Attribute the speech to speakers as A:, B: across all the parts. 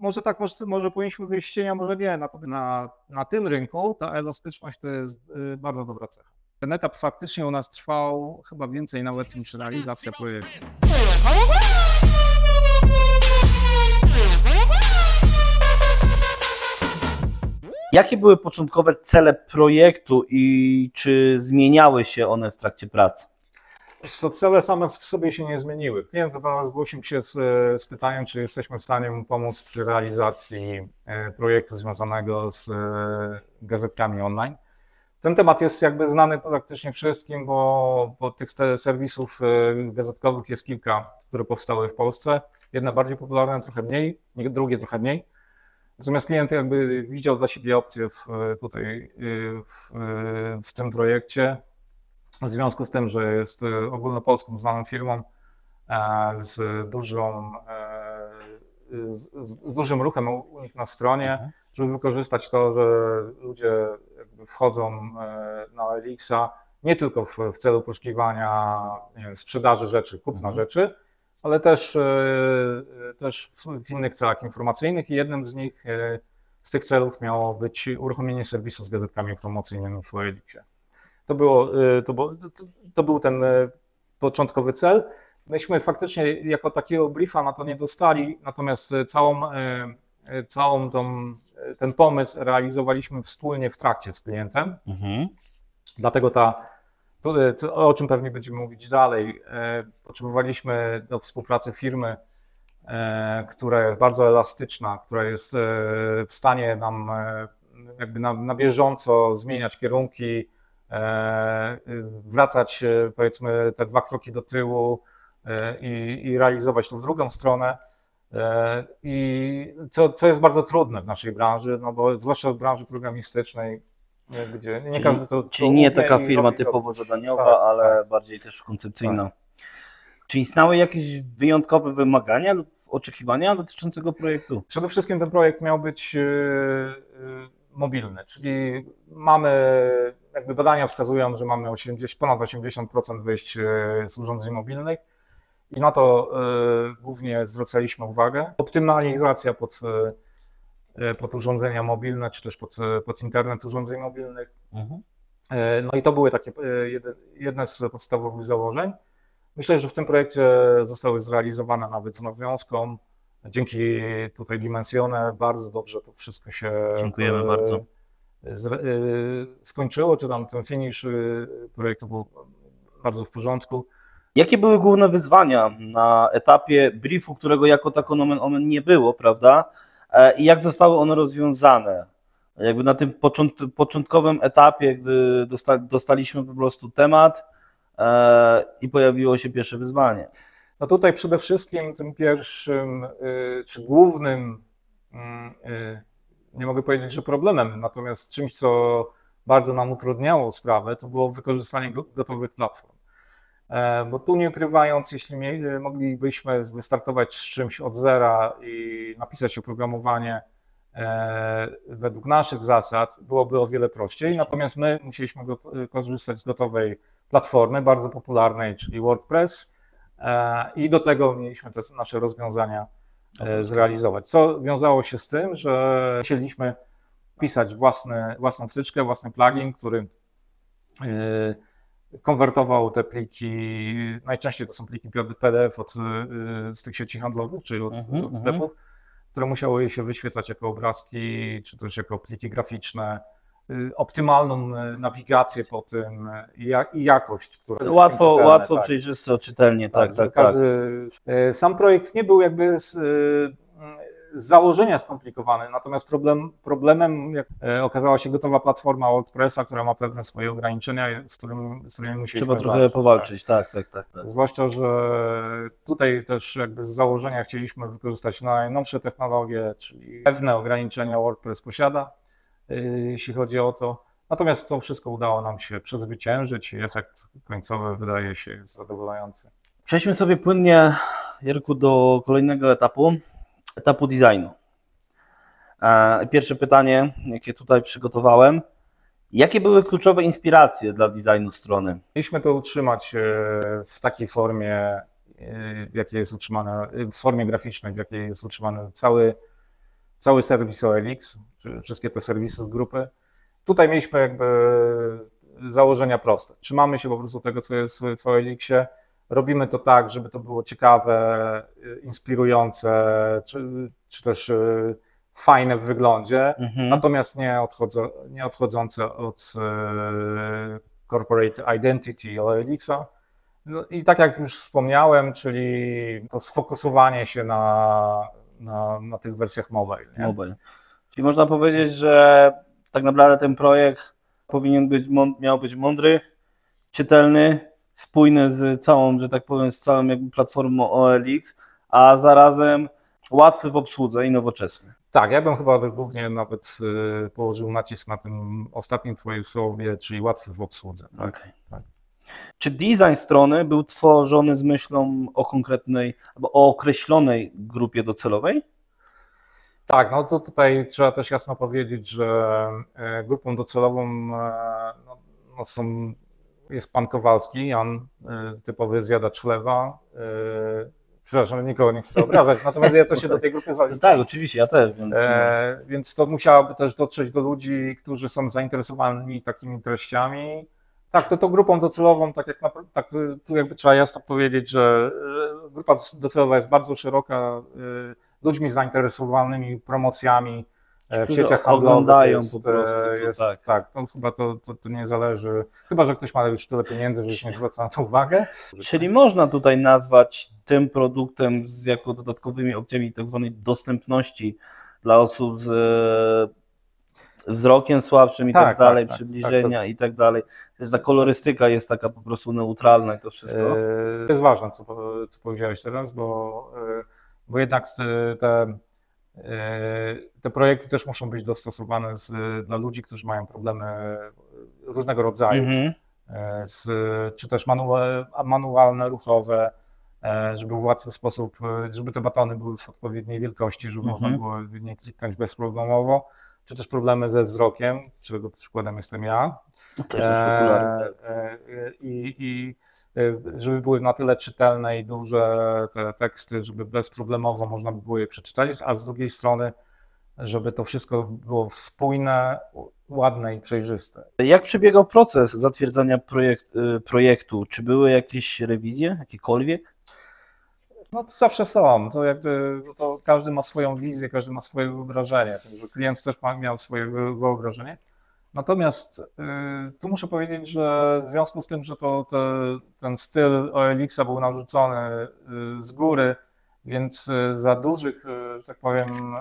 A: może tak, może, może powinniśmy wyjść cienia, może nie. Na, na, na tym rynku ta elastyczność to jest y, bardzo dobra cecha. Ten etap faktycznie u nas trwał chyba więcej nawet niż realizacja projektu.
B: Jakie były początkowe cele projektu i czy zmieniały się one w trakcie pracy?
A: Co cele same w sobie się nie zmieniły. Klient do nas zgłosił się z, z pytaniem, czy jesteśmy w stanie mu pomóc przy realizacji e, projektu związanego z e, gazetkami online. Ten temat jest jakby znany praktycznie wszystkim, bo, bo tych serwisów e, gazetkowych jest kilka, które powstały w Polsce. Jedne bardziej popularne, trochę mniej, drugie trochę mniej. Natomiast klient jakby widział dla siebie opcję w, tutaj w, w tym projekcie, w związku z tym, że jest ogólnopolską znaną firmą e, z, dużą, e, z, z dużym ruchem u nich na stronie,
B: Mhm.
A: żeby wykorzystać to, że ludzie wchodzą e, na Elixa nie tylko w, w celu poszukiwania wiem, sprzedaży rzeczy, kupna
B: Mhm.
A: rzeczy, ale też, e, też w, innych celach informacyjnych i jednym z nich e, z tych celów miało być uruchomienie serwisu z gazetkami promocyjnymi w Elixie. To, było, y, to, było, to, to był ten y, początkowy cel. Myśmy faktycznie jako takiego briefa na to nie dostali, natomiast y, całą, całą tą, ten pomysł realizowaliśmy wspólnie w trakcie z klientem.
B: Mhm.
A: Dlatego ta, o czym pewnie będziemy mówić dalej, potrzebowaliśmy do współpracy firmy, która jest bardzo elastyczna, która jest w stanie nam jakby na, na bieżąco zmieniać kierunki, wracać e, powiedzmy te dwa kroki do tyłu e, i, i realizować to w drugą stronę. E, I co, co jest bardzo trudne w naszej branży, no bo zwłaszcza w branży programistycznej, e, gdzie nie
B: Czyli-
A: każdy to.
B: Czyli
A: to
B: nie taka firma typowo
A: dobrze.
B: zadaniowa,
A: Tak,
B: ale
A: tak.
B: bardziej też koncepcyjna. Czy istniały jakieś wyjątkowe wymagania lub oczekiwania dotyczącego projektu?
A: Przede wszystkim ten projekt miał być e, e, mobilny, czyli mamy, jakby badania wskazują, że mamy 80, ponad 80% wyjść e, z urządzeń mobilnych i na to e, głównie zwracaliśmy uwagę. Optymalizacja pod, e, pod urządzenia mobilne, czy też pod, pod internet urządzeń mobilnych.
B: Mhm.
A: No i to były takie jedne z podstawowych założeń. Myślę, że w tym projekcie zostały zrealizowane nawet z nawiązką. Dzięki tutaj Dimensione bardzo dobrze to wszystko się
B: Dziękujemy
A: e,
B: bardzo.
A: zre- e, skończyło, czy tam ten finish e, projektu był bardzo w porządku.
B: Jakie były główne wyzwania na etapie briefu, którego jako tako nomen omen nie było, prawda? I jak zostały one rozwiązane? Jakby na tym począt, początkowym etapie, gdy dosta, dostaliśmy po prostu temat i pojawiło się pierwsze wyzwanie.
A: No tutaj przede wszystkim tym pierwszym, y, czy głównym, mm, y, nie mogę powiedzieć, że problemem, natomiast czymś, co bardzo nam utrudniało sprawę, to było wykorzystanie go- gotowych platform. E, Bo tu nie ukrywając, jeśli moglibyśmy wystartować z czymś od zera i napisać oprogramowanie e, według naszych zasad, byłoby o wiele prościej. Natomiast my musieliśmy korzystać z gotowej platformy, bardzo popularnej, czyli WordPress. E, I do tego mieliśmy te nasze rozwiązania e, zrealizować. Co wiązało się z tym, że musieliśmy pisać własny, własną wtyczkę, własny plugin, który e, konwertował te pliki, najczęściej to są pliki PDF od, z tych sieci handlowych, czyli od,
B: Mhm,
A: od sklepów, które musiały się wyświetlać jako obrazki, czy też jako pliki graficzne, optymalną e, nawigację po tym e, i ja- i jakość, która
B: Łatwo,
A: czytelne,
B: łatwo
A: tak.
B: przejrzysto, czytelnie, tak,
A: że
B: tak, tak.
A: każdy, e, Sam projekt nie był jakby z, z założenia skomplikowany, natomiast problem, problemem jak, okazała się gotowa platforma WordPressa, która ma pewne swoje ograniczenia, z, którym, z którymi musieliśmy
B: Trzeba trochę
A: walczyć,
B: powalczyć, tak, tak, tak.
A: Tak.
B: tak.
A: Zwłaszcza, że tutaj też jakby z założenia chcieliśmy wykorzystać najnowsze technologie, czyli pewne ograniczenia WordPress posiada, jeśli chodzi o to. Natomiast to wszystko udało nam się przezwyciężyć i efekt końcowy wydaje się zadowalający.
B: Przejdźmy sobie płynnie, Jerku, do kolejnego etapu, etapu designu. E, Pierwsze pytanie, jakie tutaj przygotowałem. Jakie były kluczowe inspiracje dla designu strony?
A: Chcieliśmy to utrzymać e, w takiej formie, e, w jakiej jest utrzymane, w formie graficznej, w jakiej jest utrzymany cały, cały serwis OLX, czy wszystkie te serwisy z grupy. Tutaj mieliśmy jakby założenia proste. Trzymamy się po prostu tego, co jest w OLX-ie. Robimy to tak, żeby to było ciekawe, inspirujące, czy, czy też y, fajne w wyglądzie,
B: Mhm.
A: natomiast nie, nie odchodzące od e, corporate identity OLX-a. No i tak jak już wspomniałem, czyli to sfokusowanie się na, na, na tych wersjach mobile. Nie?
B: Mobile. Czyli można powiedzieć, że tak naprawdę ten projekt powinien być, miał być mądry, czytelny, spójny z całą, że tak powiem, z całą jakby platformą OLX, a zarazem łatwy w obsłudze i nowoczesny.
A: Tak, ja bym chyba głównie nawet y, położył nacisk na tym ostatnim twoim słowie, czyli łatwy w obsłudze. Tak?
B: Okej.
A: tak.
B: Czy design strony był tworzony z myślą o konkretnej, albo o określonej grupie docelowej?
A: Tak, no to tutaj trzeba też jasno powiedzieć, że e, grupą docelową e, no, no są, jest pan Kowalski, Jan, e, typowy zjadacz chleba. Przepraszam, nikogo nie chcę obrażać, natomiast ja też się do tej grupy zaliczam.
B: Tak, oczywiście, ja też, więc
A: E, więc to musiałoby też dotrzeć do ludzi, którzy są zainteresowani takimi treściami. Tak, to, to grupą docelową, tak jak na, tak, tu jakby trzeba jasno powiedzieć, że że grupa docelowa jest bardzo szeroka, y, ludźmi zainteresowanymi promocjami e, w sieciach handlowych.
B: oglądają
A: jest,
B: po prostu,
A: e,
B: to
A: jest,
B: tak.
A: tak. to chyba to, to, to nie zależy, chyba że ktoś ma już tyle pieniędzy, że już nie zwraca na to uwagę.
B: Czyli można tutaj nazwać tym produktem z jako dodatkowymi opcjami tak zwanej dostępności dla osób z wzrokiem słabszym i tak,
A: Tak,
B: dalej,
A: tak, tak,
B: przybliżenia i tak dalej. Też ta kolorystyka jest taka po prostu neutralna i to wszystko.
A: E, To jest ważne, co, co powiedziałeś teraz, bo, e, bo jednak te, te, e, te projekty też muszą być dostosowane z, dla ludzi, którzy mają problemy różnego rodzaju,
B: Mhm.
A: z, czy też manua- manualne, ruchowe, żeby w łatwy sposób, żeby te batony były w odpowiedniej wielkości, żeby można
B: Mhm.
A: było w nie kliknąć bezproblemowo, czy też problemy ze wzrokiem, czego przykładem jestem ja.
B: Też jest popularny. tak.
A: E, e, I, i e, żeby były na tyle czytelne i duże te teksty, żeby bezproblemowo można by było je przeczytać, a z drugiej strony, żeby to wszystko było spójne, ładne i przejrzyste.
B: Jak przebiegał proces zatwierdzania projekt, y, projektu? Czy były jakieś rewizje, jakiekolwiek?
A: No to zawsze są, to jakby no to każdy ma swoją wizję, każdy ma swoje wyobrażenie, także klient też miał swoje wy- wyobrażenie. Natomiast y, tu muszę powiedzieć, że w związku z tym, że to, te, ten styl OLX-a był narzucony y, z góry, więc y, za dużych, że tak powiem,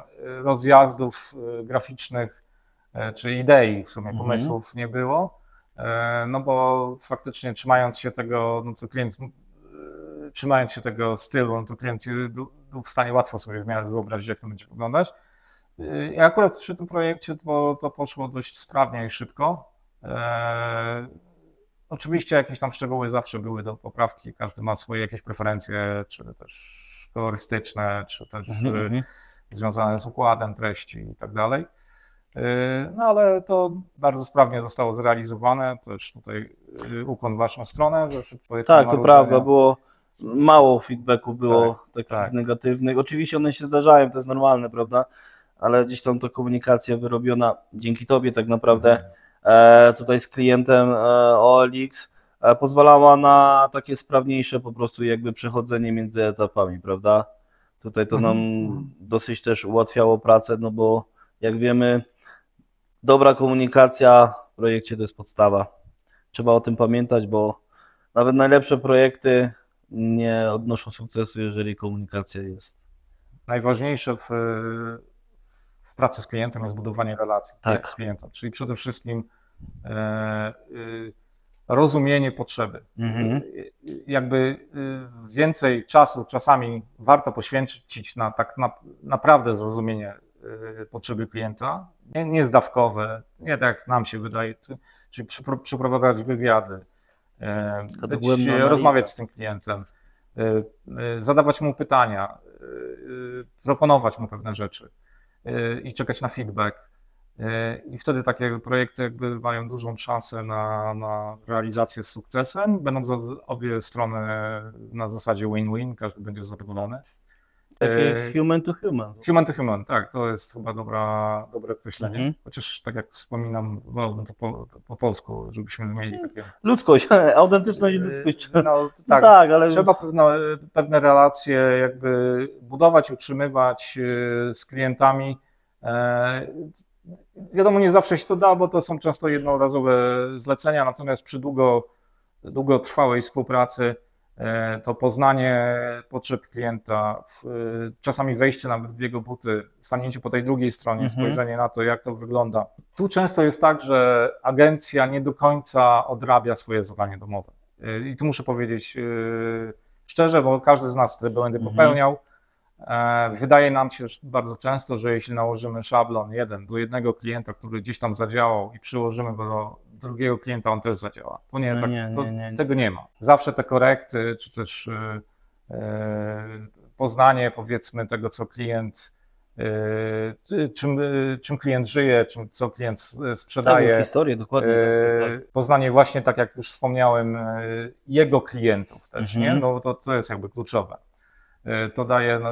A: rozjazdów graficznych czy idei w sumie
B: Mhm.
A: pomysłów nie było. No bo faktycznie trzymając się tego, no to klient, trzymając się tego stylu, no to klient był, w stanie łatwo sobie w miarę wyobrazić, jak to będzie wyglądać. Y, I akurat przy tym projekcie to, to poszło dość sprawnie i szybko. E, Oczywiście jakieś tam szczegóły zawsze były do poprawki, każdy ma swoje jakieś preferencje, czy też kolorystyczne, czy też
B: Mhm,
A: y,
B: mhm.
A: związane z układem treści i tak dalej. Yy, No ale to bardzo sprawnie zostało zrealizowane. Też tutaj ukłon w waszą stronę, że szybko
B: Tak, to
A: marudzenia.
B: prawda, było mało feedbacków było takich
A: tak.
B: negatywnych. Oczywiście one się zdarzają, to jest normalne, prawda? Ale gdzieś tam to komunikacja wyrobiona dzięki Tobie tak naprawdę e, tutaj z klientem e, OLX e, pozwalała na takie sprawniejsze po prostu jakby przechodzenie między etapami, prawda? Tutaj to nam
A: Mhm.
B: dosyć też ułatwiało pracę, no bo jak wiemy, dobra komunikacja w projekcie to jest podstawa. Trzeba o tym pamiętać, bo nawet najlepsze projekty nie odnoszą sukcesu, jeżeli komunikacja jest.
A: Najważniejsze w, w pracy z klientem jest budowanie relacji
B: Tak.
A: z klientem, czyli przede wszystkim e, y, rozumienie potrzeby.
B: Mhm.
A: Y, Jakby y, więcej czasu czasami warto poświęcić na tak na, naprawdę zrozumienie y, potrzeby klienta, nie, nie zdawkowe, nie tak nam się wydaje, czy- czyli przypro- przeprowadzać wywiady, e, być,
B: dogłębna analiza.
A: rozmawiać z tym klientem, y, zadawać mu pytania, proponować mu pewne rzeczy i czekać na feedback. I wtedy takie projekty jakby mają dużą szansę na, na realizację z sukcesem. Będą za obie strony na zasadzie win-win, każdy będzie zadowolony.
B: Takie
A: E,
B: human to human.
A: Human to human, tak, to jest chyba dobra, dobre określenie.
B: Mhm.
A: Chociaż tak jak wspominam, wolałbym to po, po polsku, żebyśmy mieli takie.
B: Ludzkość, autentyczność i ludzkość.
A: No,
B: No
A: tak,
B: tak, ale
A: Trzeba pewne, pewne relacje jakby budować, utrzymywać e, z klientami. E, Wiadomo, nie zawsze się to da, bo to są często jednorazowe zlecenia, natomiast przy długo, długotrwałej współpracy e, to poznanie potrzeb klienta, e, czasami wejście nawet w jego buty, stanięcie po tej drugiej stronie,
B: Mhm.
A: spojrzenie na to, jak to wygląda. Tu często jest tak, że agencja nie do końca odrabia swoje zadanie domowe. E, I tu muszę powiedzieć e, szczerze, bo każdy z nas te błędy
B: Mhm.
A: popełniał. E, Wydaje nam się bardzo często, że jeśli nałożymy szablon jeden do jednego klienta, który gdzieś tam zadziałał i przyłożymy go do drugiego klienta, on też zadziała. To nie,
B: No
A: tak,
B: nie,
A: to,
B: nie, nie.
A: tego nie ma. Zawsze te korekty, czy też e, e, poznanie powiedzmy tego, co klient, e, czym, czym klient żyje, czym, co klient sprzedaje.
B: historię, dokładnie. Tak, tak, tak.
A: Poznanie właśnie, tak jak już wspomniałem, jego klientów też,
B: Mhm.
A: nie? No to, to jest jakby kluczowe. To daje no,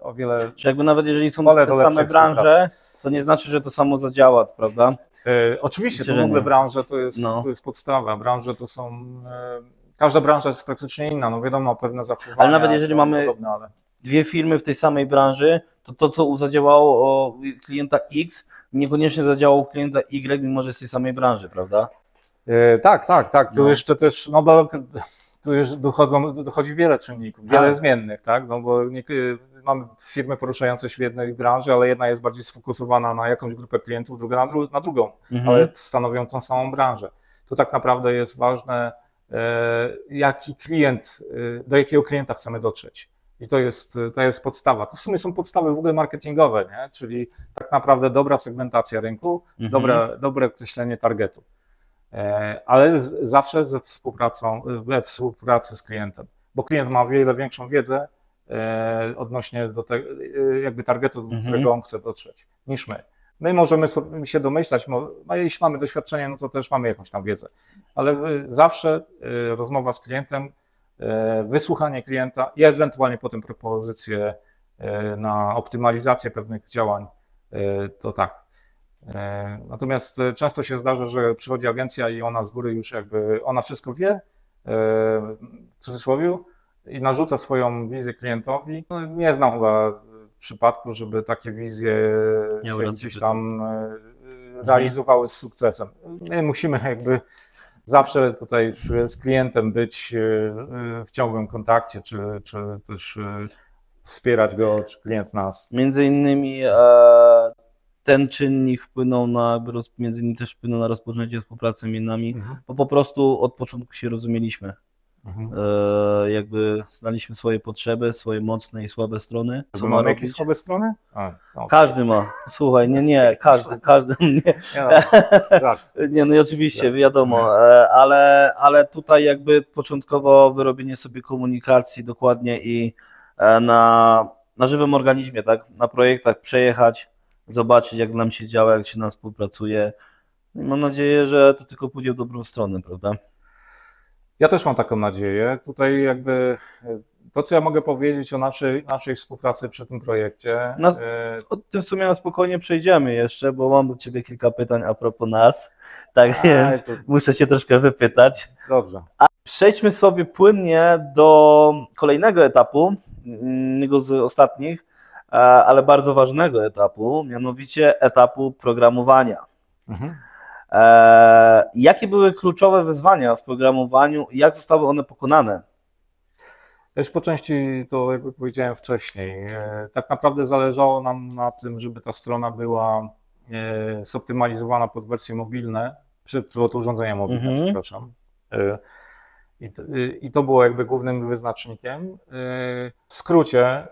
A: o wiele.
B: Że jakby nawet jeżeli są te same branże, to nie znaczy, że to samo zadziała, prawda?
A: E, Oczywiście,
B: Myślę,
A: to w ogóle
B: nie.
A: branże to jest,
B: No.
A: to jest podstawa. Branże to są. e, Każda branża jest praktycznie inna. No wiadomo, pewne zachowania.
B: Ale nawet jeżeli mamy-
A: Podobne, ale...
B: Dwie firmy w tej samej branży, to to, co zadziałało klienta X, niekoniecznie zadziałało klienta Y, mimo że z tej samej branży, prawda?
A: E, Tak, tak, tak. Tu
B: No.
A: jeszcze też, no tu już dochodzą, dochodzi wiele czynników, wiele
B: Tak.
A: zmiennych, tak? No bo nie, mamy firmy poruszające się w jednej branży, ale jedna jest bardziej sfokusowana na jakąś grupę klientów, druga na, dru- na drugą,
B: Mhm.
A: ale stanowią tą samą branżę. Tu tak naprawdę jest ważne, e, jaki klient, e, do jakiego klienta chcemy dotrzeć. I to jest, to jest podstawa. To w sumie są podstawy w ogóle marketingowe, nie? czyli tak naprawdę dobra segmentacja rynku,
B: Mhm.
A: dobre, dobre określenie targetu. E, Ale zawsze ze współpracą, we współpracy z klientem, bo klient ma o wiele większą wiedzę e, odnośnie do tego, e, jakby targetu, do
B: Mhm.
A: którego on chce dotrzeć, niż my. My możemy sobie się domyślać, a jeśli mamy doświadczenie, no to też mamy jakąś tam wiedzę, ale zawsze rozmowa z klientem, wysłuchanie klienta i ewentualnie potem propozycje na optymalizację pewnych działań, to tak. E, Natomiast e, często się zdarza, że przychodzi agencja i ona z góry już jakby, ona wszystko wie, e, w cudzysłowie, i narzuca swoją wizję klientowi. No, nie znam chyba przypadku, żeby takie wizje
B: Miały
A: się gdzieś tam realizowały z sukcesem. My musimy jakby zawsze tutaj z, z klientem być w ciągłym kontakcie, czy, czy też wspierać go, czy klient nas.
B: Między innymi e, ten czynnik wpłynął na, między innymi też wpłynął na rozpoczęcie współpracy między nami, bo po prostu od początku się rozumieliśmy.
A: Mhm.
B: E, jakby znaliśmy swoje potrzeby, swoje mocne i słabe strony. Co
A: mamy jakieś słabe strony? A, no,
B: Każdy ma. Słuchaj, nie, nie, każdy, każdy. Nie,
A: nie, no,
B: nie no i oczywiście, wiadomo, e, ale, ale tutaj jakby początkowo wyrobienie sobie komunikacji dokładnie i e, na, na żywym organizmie, tak, na projektach przejechać, zobaczyć jak nam się działa, jak się nam współpracuje. I mam nadzieję, że to tylko pójdzie w dobrą stronę, prawda?
A: Ja też mam taką nadzieję. Tutaj jakby e, to, co ja mogę powiedzieć o naszej, naszej współpracy przy tym projekcie.
B: Nas-
A: e,
B: O tym w sumie na spokojnie przejdziemy jeszcze, bo mam do Ciebie kilka pytań a propos nas, tak więc
A: a, to
B: muszę Cię troszkę wypytać.
A: Dobrze.
B: Przejdźmy sobie płynnie do kolejnego etapu, mm, jednego z ostatnich, ale bardzo ważnego etapu, mianowicie etapu programowania.
A: Mhm.
B: E, Jakie były kluczowe wyzwania w programowaniu i jak zostały one pokonane?
A: Też po części to, jakby powiedziałem wcześniej, e, tak naprawdę zależało nam na tym, żeby ta strona była e, zoptymalizowana pod wersje mobilne, pod urządzenia mobilne,
B: Mhm.
A: przepraszam. I, y, I to było jakby głównym wyznacznikiem. E, W skrócie,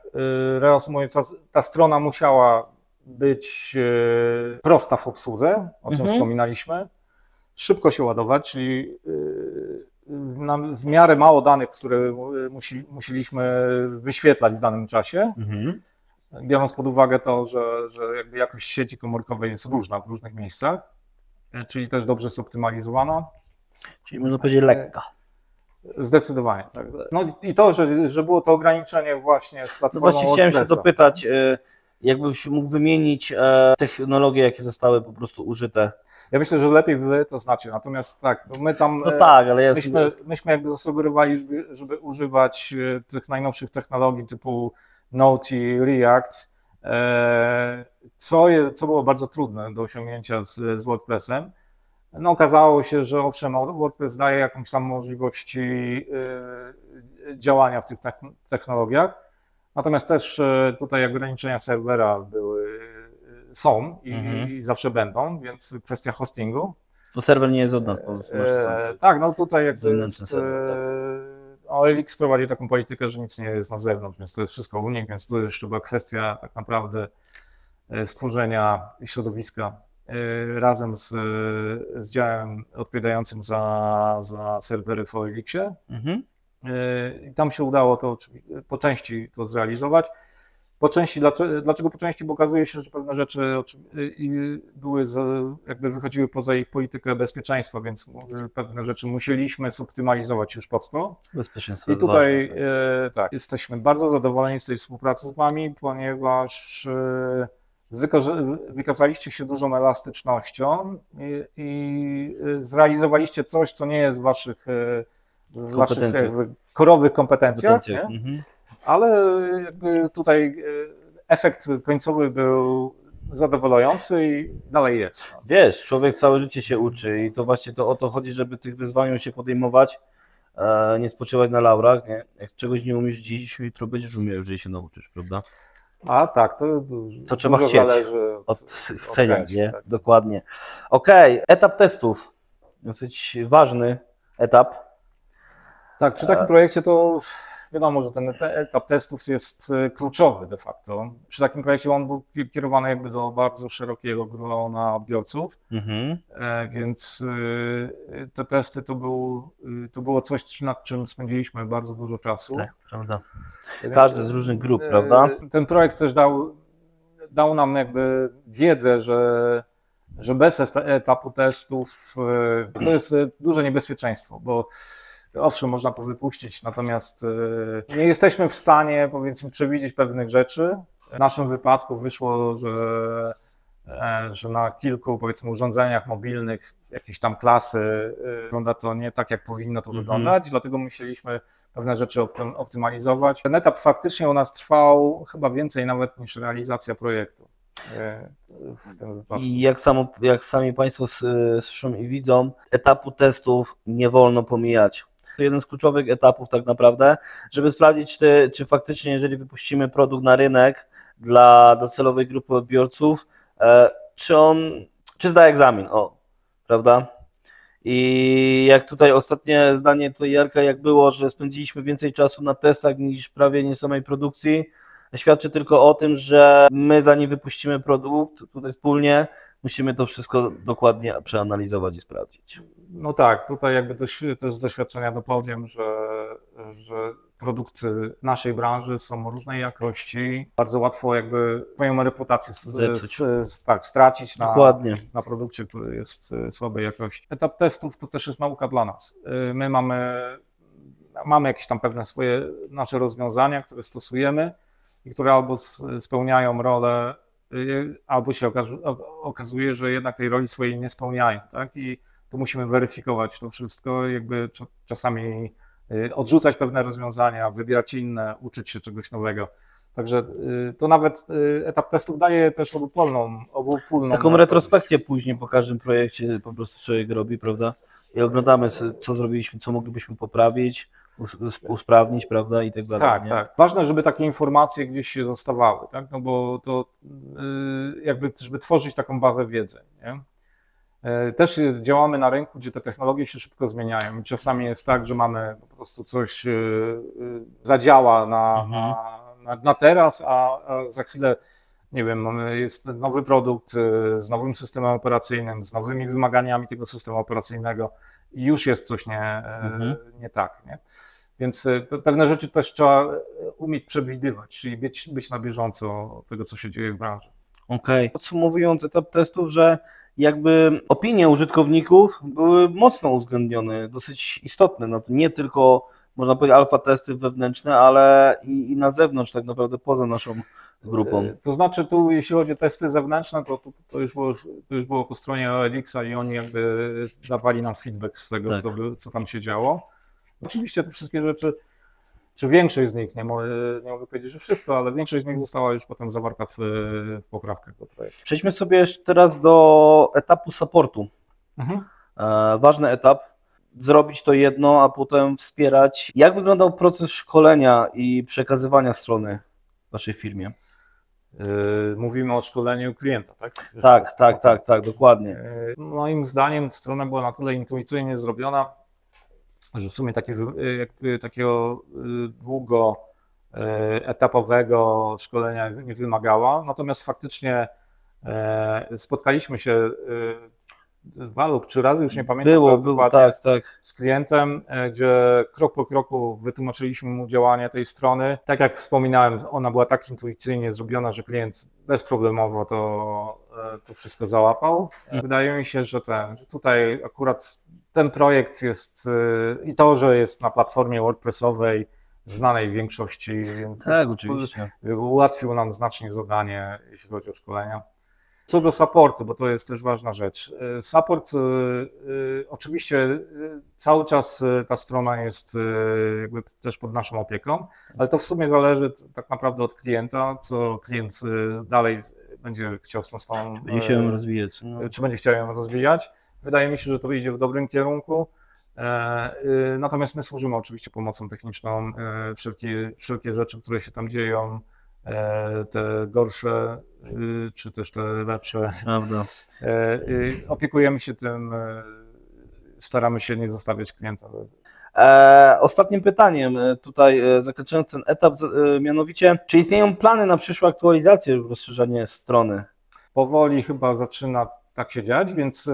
A: raz mówiąc, ta, ta strona musiała być prosta w obsłudze, o czym
B: Mhm.
A: wspominaliśmy, szybko się ładować, czyli y, w, miarę mało danych, które y, musi, musieliśmy wyświetlać w danym czasie, biorąc pod uwagę to, że, że jakby jakość sieci komórkowej jest różna w różnych miejscach, y, czyli też dobrze zoptymalizowana.
B: Czyli można powiedzieć lekka.
A: Zdecydowanie. Tak. No i to, że, że było to ograniczenie właśnie z
B: No
A: platformą
B: właśnie chciałem się dopytać, e, jakbyś mógł wymienić e, technologie, jakie zostały po prostu użyte.
A: Ja myślę, że lepiej wy to znacie. Natomiast tak, no my tam.
B: No tak, ale jest...
A: Myśmy, myśmy jakby zasugerowali, żeby, żeby używać e, tych najnowszych technologii typu Node i React, e, co, je, co było bardzo trudne do osiągnięcia z, z WordPressem. No okazało się, że owszem, WordPress daje jakąś tam możliwości e, działania w tych techn- technologiach, natomiast też e, tutaj ograniczenia serwera były, e, są i,
B: Mhm.
A: i zawsze będą, więc kwestia hostingu.
B: To serwer nie jest od nas, po prostu. masz
A: E,
B: sam.
A: tak, no tutaj jakby
B: Zewnętrzny
A: jest,
B: serwer, tak.
A: e, OLX prowadzi taką politykę, że nic nie jest na zewnątrz, więc to jest wszystko u nich, więc to jeszcze była kwestia tak naprawdę e, stworzenia środowiska e, razem z, e, z działem odpowiadającym za, za serwery w OLX-ie.
B: Mhm.
A: E, I tam się udało to po części to zrealizować. Po części, dlaczego, dlaczego po części? Bo okazuje się, że pewne rzeczy były, za, jakby wychodziły poza ich politykę bezpieczeństwa, więc e, pewne rzeczy musieliśmy zoptymalizować już pod to.
B: Bezpieczeństwo
A: I tutaj
B: ważne, tak.
A: e, tak, jesteśmy bardzo zadowoleni z tej współpracy z Wami, ponieważ e, wykazaliście się dużą elastycznością i, i e, zrealizowaliście coś, co nie jest w Waszych, w waszych jakby korowych kompetencjach,
B: mhm.
A: ale jakby tutaj e, efekt końcowy był zadowalający i dalej jest.
B: Wiesz, człowiek całe życie się uczy i to właśnie to o to chodzi, żeby tych wyzwaniom się podejmować, e, nie spoczywać na laurach, nie? Jak czegoś nie umiesz dziś, jutro będziesz umiał, jeżeli się nauczysz, prawda?
A: A tak, to,
B: To trzeba chcieć.
A: zależy
B: Od chcenia,
A: chęci,
B: nie?
A: tak.
B: Dokładnie. Okej, etap testów. Dosyć ważny etap.
A: Tak, przy takim projekcie to wiadomo, że ten te- etap testów jest e, kluczowy de facto. Przy takim projekcie on był kierowany jakby do bardzo szerokiego grona odbiorców,
B: Mhm.
A: e, więc e, te testy to, był, e, to było coś, nad czym spędziliśmy bardzo dużo czasu.
B: Tak, prawda. Każdy z różnych grup, prawda?
A: Ten projekt też dał, dał nam jakby wiedzę, że, że bez etapu testów to jest duże niebezpieczeństwo, bo owszem, można to wypuścić, natomiast e, nie jesteśmy w stanie powiedzmy przewidzieć pewnych rzeczy. W naszym wypadku wyszło, że, e, że na kilku powiedzmy urządzeniach mobilnych jakieś tam klasy e, wygląda to nie tak, jak powinno to
B: Mhm.
A: wyglądać, dlatego musieliśmy pewne rzeczy optym- optymalizować. Ten etap faktycznie u nas trwał chyba więcej nawet niż realizacja projektu. wypadku.
B: I jak, samo, jak sami Państwo słyszą i widzą, etapu testów nie wolno pomijać. Jeden z kluczowych etapów tak naprawdę, żeby sprawdzić, czy, czy faktycznie, jeżeli wypuścimy produkt na rynek dla docelowej grupy odbiorców, e, czy on, czy zda egzamin, o, prawda? I jak tutaj ostatnie zdanie tutaj Jarka, jak było, że spędziliśmy więcej czasu na testach niż prawie nie samej produkcji, świadczy tylko o tym, że my zanim wypuścimy produkt tutaj wspólnie, musimy to wszystko dokładnie przeanalizować i sprawdzić.
A: No tak, tutaj jakby dość, też z doświadczenia dopowiem, że, że produkty naszej branży są różnej jakości. Bardzo łatwo jakby swoją reputację
B: Zepsuć.
A: s- tak, stracić na,
B: Dokładnie.
A: na produkcie, który jest e, słabej jakości. Etap testów to też jest nauka dla nas. E, My mamy, mamy jakieś tam pewne swoje nasze rozwiązania, które stosujemy i które albo spełniają rolę, y, albo się okazuje, że jednak tej roli swojej nie spełniają, tak? I tu musimy weryfikować to wszystko, jakby cza- czasami y, odrzucać pewne rozwiązania, wybierać inne, uczyć się czegoś nowego. Także y, to nawet y, etap testów daje też obopólną, obopólną
B: Taką retrospekcję później po każdym projekcie po prostu człowiek robi, prawda? I oglądamy, co zrobiliśmy, co moglibyśmy poprawić, usprawnić, prawda? I tak dalej.
A: Tak,
B: nie?
A: tak. Ważne, żeby takie informacje gdzieś się zostawały, tak? No bo to y, jakby, żeby tworzyć taką bazę wiedzy, nie? E, Też działamy na rynku, gdzie te technologie się szybko zmieniają. Czasami jest tak, że mamy po prostu coś y, y, zadziała na,
B: Mhm.
A: na, na, na teraz, a, a za chwilę, nie wiem, jest nowy produkt y, z nowym systemem operacyjnym, z nowymi wymaganiami tego systemu operacyjnego i już jest coś nie, e,
B: Mhm.
A: nie tak, nie? Więc pe- pewne rzeczy też trzeba e, umieć przewidywać, czyli być, być na bieżąco tego, co się dzieje w branży.
B: Okej. Podsumowując etap testów, że jakby opinie użytkowników były mocno uwzględnione, dosyć istotne. No, nie tylko, można powiedzieć, alfa testy wewnętrzne, ale i, i na zewnątrz, tak naprawdę poza naszą grupą.
A: E, To znaczy tu, jeśli chodzi o testy zewnętrzne, to, to, to, już, było, to już było po stronie OLX-a i oni jakby dawali nam feedback z tego,
B: Tak.
A: co, co tam się działo. Oczywiście te wszystkie rzeczy, czy większość z nich, nie, mo- nie mogę powiedzieć, że wszystko, ale większość z nich została już potem zawarta w, w poprawkach do projektu.
B: Przejdźmy sobie jeszcze teraz do etapu supportu.
A: Mhm.
B: E, ważny etap. Zrobić to jedno, a potem wspierać. Jak wyglądał proces szkolenia i przekazywania strony w Waszej firmie?
A: Yy, Mówimy o szkoleniu klienta, tak?
B: Tak, tak, tak, tak, dokładnie.
A: Yy, Moim zdaniem strona była na tyle intuicyjnie zrobiona, że w sumie takie, jakby takiego yy, długo yy, etapowego szkolenia nie wymagała. Natomiast faktycznie yy, spotkaliśmy się yy, dwa lub trzy razy, już nie pamiętam
B: Było, było, tak, tak.
A: z klientem, e, gdzie krok po kroku wytłumaczyliśmy mu działanie tej strony. Tak jak wspominałem, ona była tak intuicyjnie zrobiona, że klient bezproblemowo to, e, to wszystko załapał. I wydaje mi się, że, ten, że tutaj akurat ten projekt jest e, i to, że jest na platformie WordPressowej znanej większości, więc
B: Tak, oczywiście.
A: ułatwił nam znacznie zadanie, jeśli chodzi o szkolenia. Co do supportu, bo to jest też ważna rzecz. Y, Support, y, y, oczywiście cały czas ta strona jest jakby też pod naszą opieką, ale to w sumie zależy tak naprawdę od klienta, co klient dalej będzie chciał z tą stroną,
B: Będzie się
A: y,
B: rozwijać. No.
A: czy będzie chciał ją rozwijać. Wydaje mi się, że to idzie w dobrym kierunku. E, Natomiast my służymy oczywiście pomocą techniczną. e, Wszelkie, wszelkie rzeczy, które się tam dzieją, e, te gorsze, y, czy też te lepsze,
B: Prawda.
A: e, y, opiekujemy się tym, e, staramy się nie zostawiać klienta.
B: E, ostatnim pytaniem, e, tutaj e, zakończając ten etap, e, mianowicie, czy istnieją plany na przyszłą aktualizację lub rozszerzenie strony?
A: Powoli chyba zaczyna tak się dziać, więc e,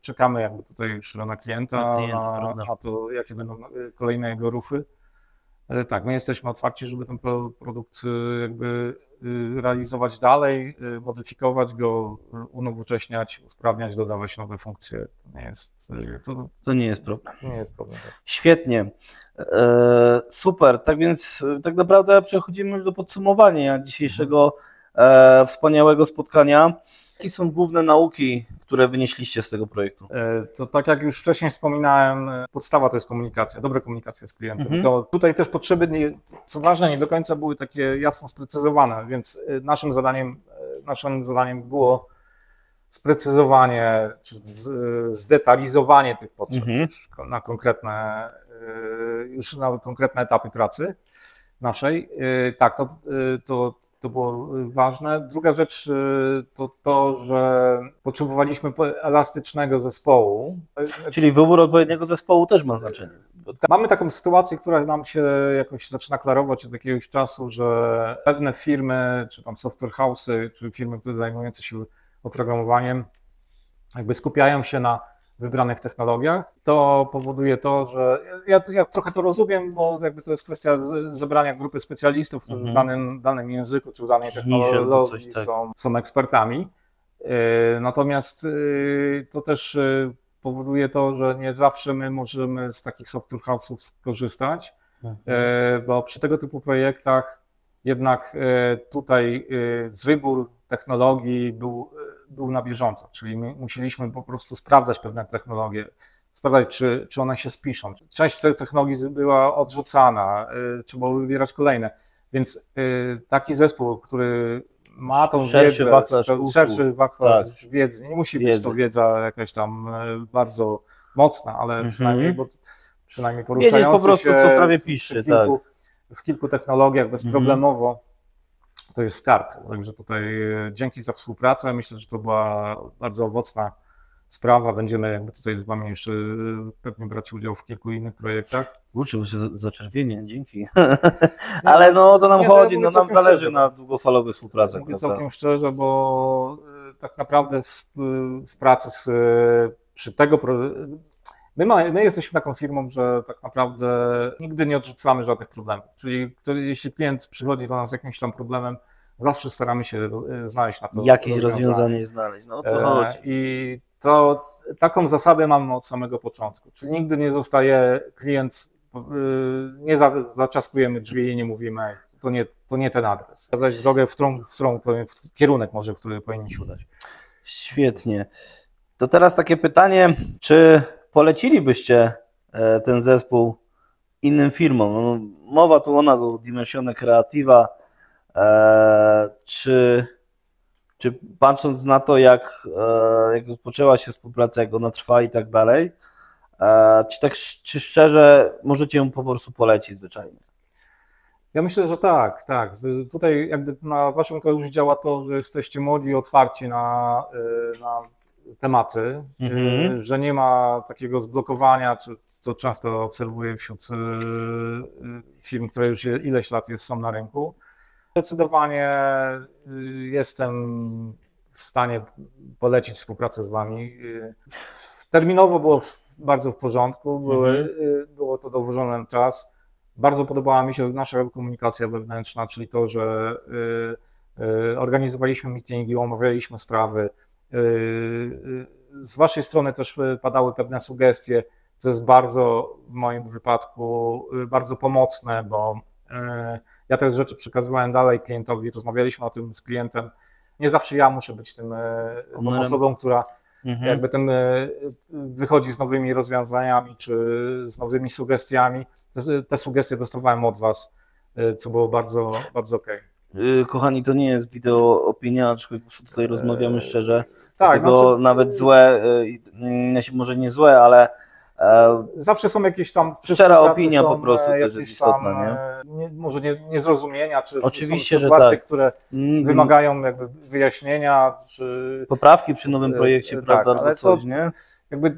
A: czekamy jakby tutaj już na klienta,
B: Na klienta,
A: na,
B: prawda.
A: na to, jakie będą e, kolejne jego ruchy. Ale tak, my jesteśmy otwarci, żeby ten pro, produkt e, jakby e, realizować dalej, e, modyfikować go, e, unowocześniać, usprawniać, dodawać nowe funkcje. To nie jest, e, to
B: To nie jest problem.
A: nie jest problem.
B: Świetnie. E, super. Tak więc e, tak naprawdę przechodzimy już do podsumowania dzisiejszego e, wspaniałego spotkania. Jakie są główne nauki, które wynieśliście z tego projektu?
A: E, To tak jak już wcześniej wspominałem, e, podstawa to jest komunikacja, dobra komunikacja z klientem.
B: Mhm.
A: To tutaj też potrzeby, nie, co ważne, nie do końca były takie jasno sprecyzowane, więc e, naszym zadaniem, naszym zadaniem było sprecyzowanie, czy zdetalizowanie tych potrzeb
B: Mhm.
A: na konkretne, już na konkretne etapy pracy naszej. Tak, to, to, to było ważne. Druga rzecz e, to to, że potrzebowaliśmy po- elastycznego zespołu.
B: Czyli wybór odpowiedniego zespołu też ma znaczenie.
A: Mamy taką sytuację, która nam się jakoś zaczyna klarować od jakiegoś czasu, że pewne firmy, czy tam software house'y, czy firmy, które zajmujące się oprogramowaniem, jakby skupiają się na wybranych technologiach. To powoduje to, że ja, ja trochę to rozumiem, bo jakby to jest kwestia z- zebrania grupy specjalistów, którzy w
B: Mhm.
A: danym, danym języku czy w danej
B: W
A: technologii
B: coś, tak.
A: są, są ekspertami. Yy, Natomiast yy, to też yy, powoduje to, że nie zawsze my możemy z takich software house'ów skorzystać,
B: Mhm.
A: bo przy tego typu projektach jednak tutaj wybór technologii był, był na bieżąco, czyli my musieliśmy po prostu sprawdzać pewne technologie, sprawdzać, czy, czy one się spiszą. Część tych technologii była odrzucana, trzeba było wybierać kolejne, więc e, taki zespół, który ma tą
B: Szerszy
A: wiedzę,
B: wachlarz usług.
A: szerszy wachlarz
B: Tak.
A: wiedzy, nie musi być
B: Wiedzy.
A: to wiedza jakaś tam e, bardzo mocna, ale
B: Mhm.
A: przynajmniej, bo przynajmniej
B: Wiedzieć po
A: poruszający
B: prostu,
A: się
B: co w trawie
A: w- kilku, w kilku technologiach bezproblemowo, to jest skarb. Także tutaj e, dzięki za współpracę. Myślę, że to była bardzo owocna sprawa. Będziemy jakby tutaj z Wami jeszcze e, pewnie brać udział w kilku innych projektach.
B: Kurczę, bo się za- zaczerwienie, dzięki. Ale no to nam
A: Nie, no
B: chodzi, no nam zależy
A: szczerze,
B: na długofalowych współpracach.
A: Mówię
B: prawda?
A: całkiem szczerze, bo e, tak naprawdę w, w pracy z, przy tego. My, ma, my jesteśmy taką firmą, że tak naprawdę nigdy nie odrzucamy żadnych problemów. Czyli jeśli klient przychodzi do nas z jakimś tam problemem, zawsze staramy się roz- znaleźć na to
B: Jakieś rozwiązanie znaleźć. No to
A: E,
B: chodzi.
A: I to taką zasadę mamy od samego początku. Czyli nigdy nie zostaje klient, y, nie za, zaczaskujemy drzwi i nie mówimy, to nie, to nie ten adres. Wskazać drogę, w którą, w którą w kierunek może, w który się udać.
B: Świetnie. To teraz takie pytanie, czy polecilibyście e, ten zespół innym firmom? No, mowa tu o nas, o Dimensione Creativa. E, czy, czy patrząc na to, jak, e, jak rozpoczęła się współpraca, jak ona trwa i tak dalej, czy tak czy szczerze możecie ją po prostu polecić zwyczajnie?
A: Ja myślę, że tak, tak. Tutaj jakby na waszym korzyść działa to, że jesteście młodzi i otwarci na, na tematy,
B: Mhm.
A: y, że nie ma takiego zblokowania, co, często obserwuję wśród y, y, firm, które już ileś lat jest, są na rynku. Zdecydowanie jestem w stanie polecić współpracę z wami. Terminowo było bardzo w porządku, były, y, było to dołożone czas. Bardzo podobała mi się nasza komunikacja wewnętrzna, czyli to, że organizowaliśmy meetingi, omawialiśmy sprawy. Y, y, Z Waszej strony też y, padały pewne sugestie, co jest bardzo w moim wypadku bardzo pomocne, bo ja te rzeczy przekazywałem dalej klientowi, rozmawialiśmy o tym z klientem. Nie zawsze ja muszę być tym, tą osobą, która
B: Mhm.
A: jakby ten e, wychodzi z nowymi rozwiązaniami czy z nowymi sugestiami. Te, te sugestie dostawałem od Was, e, co było bardzo, bardzo okej.
B: Y, Kochani, to nie jest wideo opinia, aczkolwiek tutaj rozmawiamy szczerze.
A: Tak, znaczy,
B: nawet złe, y, jeśli może nie złe, ale e,
A: zawsze są jakieś tam.
B: Szczera opinia po prostu
A: e,
B: też jest istotna,
A: tam,
B: nie?
A: e, nie? Może nie, niezrozumienia, czy
B: Oczywiście, że
A: sytuacje,
B: tak.
A: które wymagają jakby wyjaśnienia, czy
B: poprawki przy nowym projekcie, prawda,
A: tak, ale
B: coś,
A: to-
B: nie?
A: jakby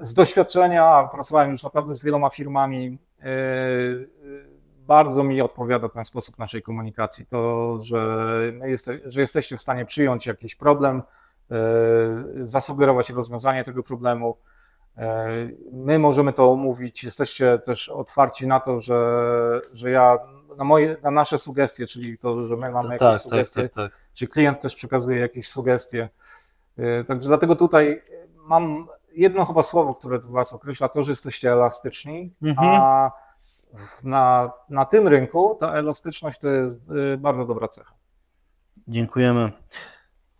A: z doświadczenia, pracowałem już naprawdę z wieloma firmami, yy, bardzo mi odpowiada ten sposób naszej komunikacji. To, że, jeste, że jesteście w stanie przyjąć jakiś problem, yy, zasugerować rozwiązanie tego problemu. Yy, My możemy to omówić. Jesteście też otwarci na to, że, że ja na, moje, na nasze sugestie, czyli to, że my mamy jakieś
B: Tak, tak,
A: sugestie,
B: tak, tak.
A: czy klient też przekazuje jakieś sugestie. Yy, Także dlatego tutaj mam jedno chyba słowo, które Was określa, to, że jesteście elastyczni,
B: Mhm.
A: a na, na tym rynku ta elastyczność to jest yy, bardzo dobra cecha.
B: Dziękujemy.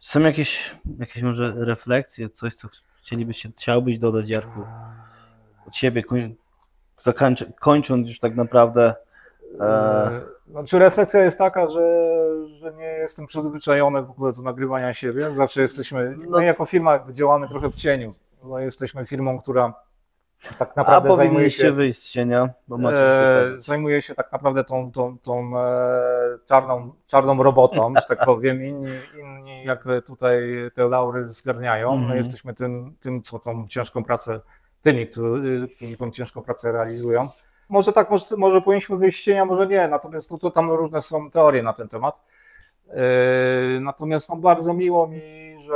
B: Są jakieś, jakieś może refleksje, coś, co chcielibyście, chciałbyś dodać, Jarku, od siebie, koń, zakończy, kończąc już tak naprawdę. E,
A: Yy, Znaczy refleksja jest taka, że, że nie jestem przyzwyczajony w ogóle do nagrywania siebie. Zawsze jesteśmy,
B: No-
A: my jako firma działamy trochę w cieniu. No, jesteśmy firmą, która tak
B: a
A: naprawdę zajmuje
B: powinniście
A: się
B: wyjść z cienia, bo macie
A: E, zajmuje się tak naprawdę tą, tą, tą e, czarną, czarną robotą, że tak powiem. Inni, inni jakby tutaj te laury zgarniają. My
B: Mhm.
A: jesteśmy tym, tym, co tą ciężką pracę, tymi, którzy, którzy tą ciężką pracę realizują. Może tak, może, może powinniśmy wyjść z cienia, może nie, natomiast to, to tam różne są teorie na ten temat. E, Natomiast no, bardzo miło mi, że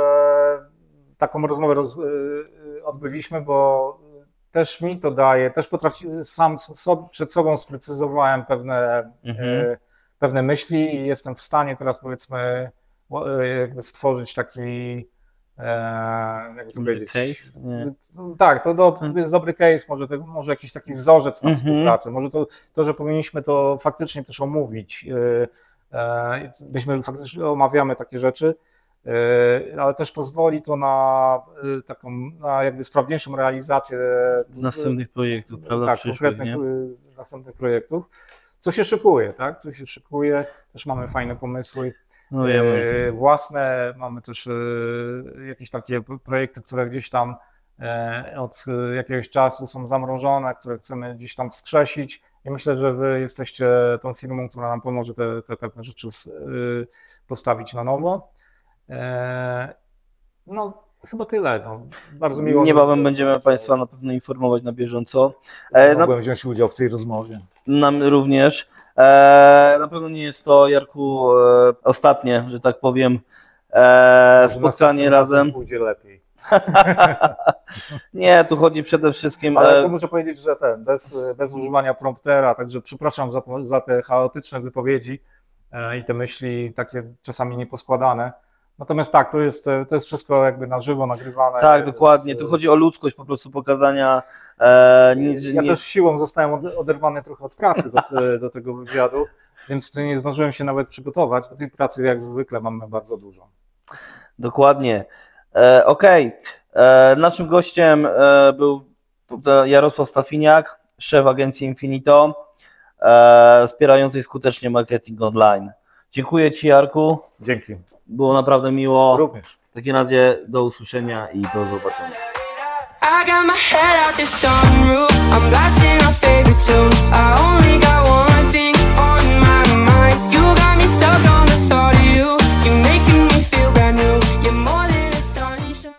A: taką rozmowę roz, e, odbyliśmy, bo też mi to daje, też potrafi, sam so, przed sobą sprecyzowałem pewne,
B: Mhm.
A: e, pewne myśli i jestem w stanie teraz powiedzmy e, jakby stworzyć taki, e, jak to powiedzieć,
B: case? Nie.
A: tak, to, do, to jest dobry case, może, to, może jakiś taki wzorzec na
B: Mhm.
A: współpracę, może to, to, że powinniśmy to faktycznie też omówić, e, e, byśmy faktycznie omawiamy takie rzeczy, e, ale też pozwoli to na e, taką, na jakby sprawniejszą realizację
B: Następnych projektów, prawda,
A: tak, konkretnych
B: nie?
A: e, następnych projektów. Co się szykuje, tak? Co się szykuje, też mamy fajne pomysły.
B: No.
A: E, własne, mamy też e, jakieś takie projekty, które gdzieś tam e, od e, jakiegoś czasu są zamrożone, które chcemy gdzieś tam wskrzesić i myślę, że wy jesteście tą firmą, która nam pomoże te, te pewne rzeczy e, postawić na nowo. E, No, chyba tyle. No, bardzo miło. mi,
B: Niebawem będziemy Państwa na pewno informować na bieżąco. E, na,
A: Mogłem wziąć udział w tej rozmowie.
B: nam również. E, na pewno nie jest to, Jarku, e, ostatnie, że tak powiem, e,
A: Może
B: spotkanie
A: razem. Pójdzie lepiej.
B: Nie, tu chodzi przede wszystkim.
A: Ale to
B: E,
A: muszę powiedzieć, że ten, bez, bez używania promptera, także przepraszam za, za te chaotyczne wypowiedzi. e, i te myśli takie czasami nieposkładane. Natomiast tak, to jest, e, to jest wszystko jakby na żywo nagrywane.
B: Tak,
A: z-
B: dokładnie. Tu chodzi o ludzkość, po prostu pokazania. E, nie,
A: Ja
B: nie,
A: też siłą zostałem od- oderwany trochę od pracy do, do tego wywiadu, więc nie zdążyłem się nawet przygotować, bo tej pracy jak zwykle mamy bardzo dużo.
B: Dokładnie. E, Okej. E, Naszym gościem e, był Jarosław Stafiniak, szef agencji Infinito, e, wspierającej skutecznie marketing online. Dziękuję Ci, Jarku.
A: Dzięki.
B: Było naprawdę miło.
A: Również.
B: W takim razie do usłyszenia i do zobaczenia.
C: I got my head out the sunroof. I'm blasting our favorite tunes. I only got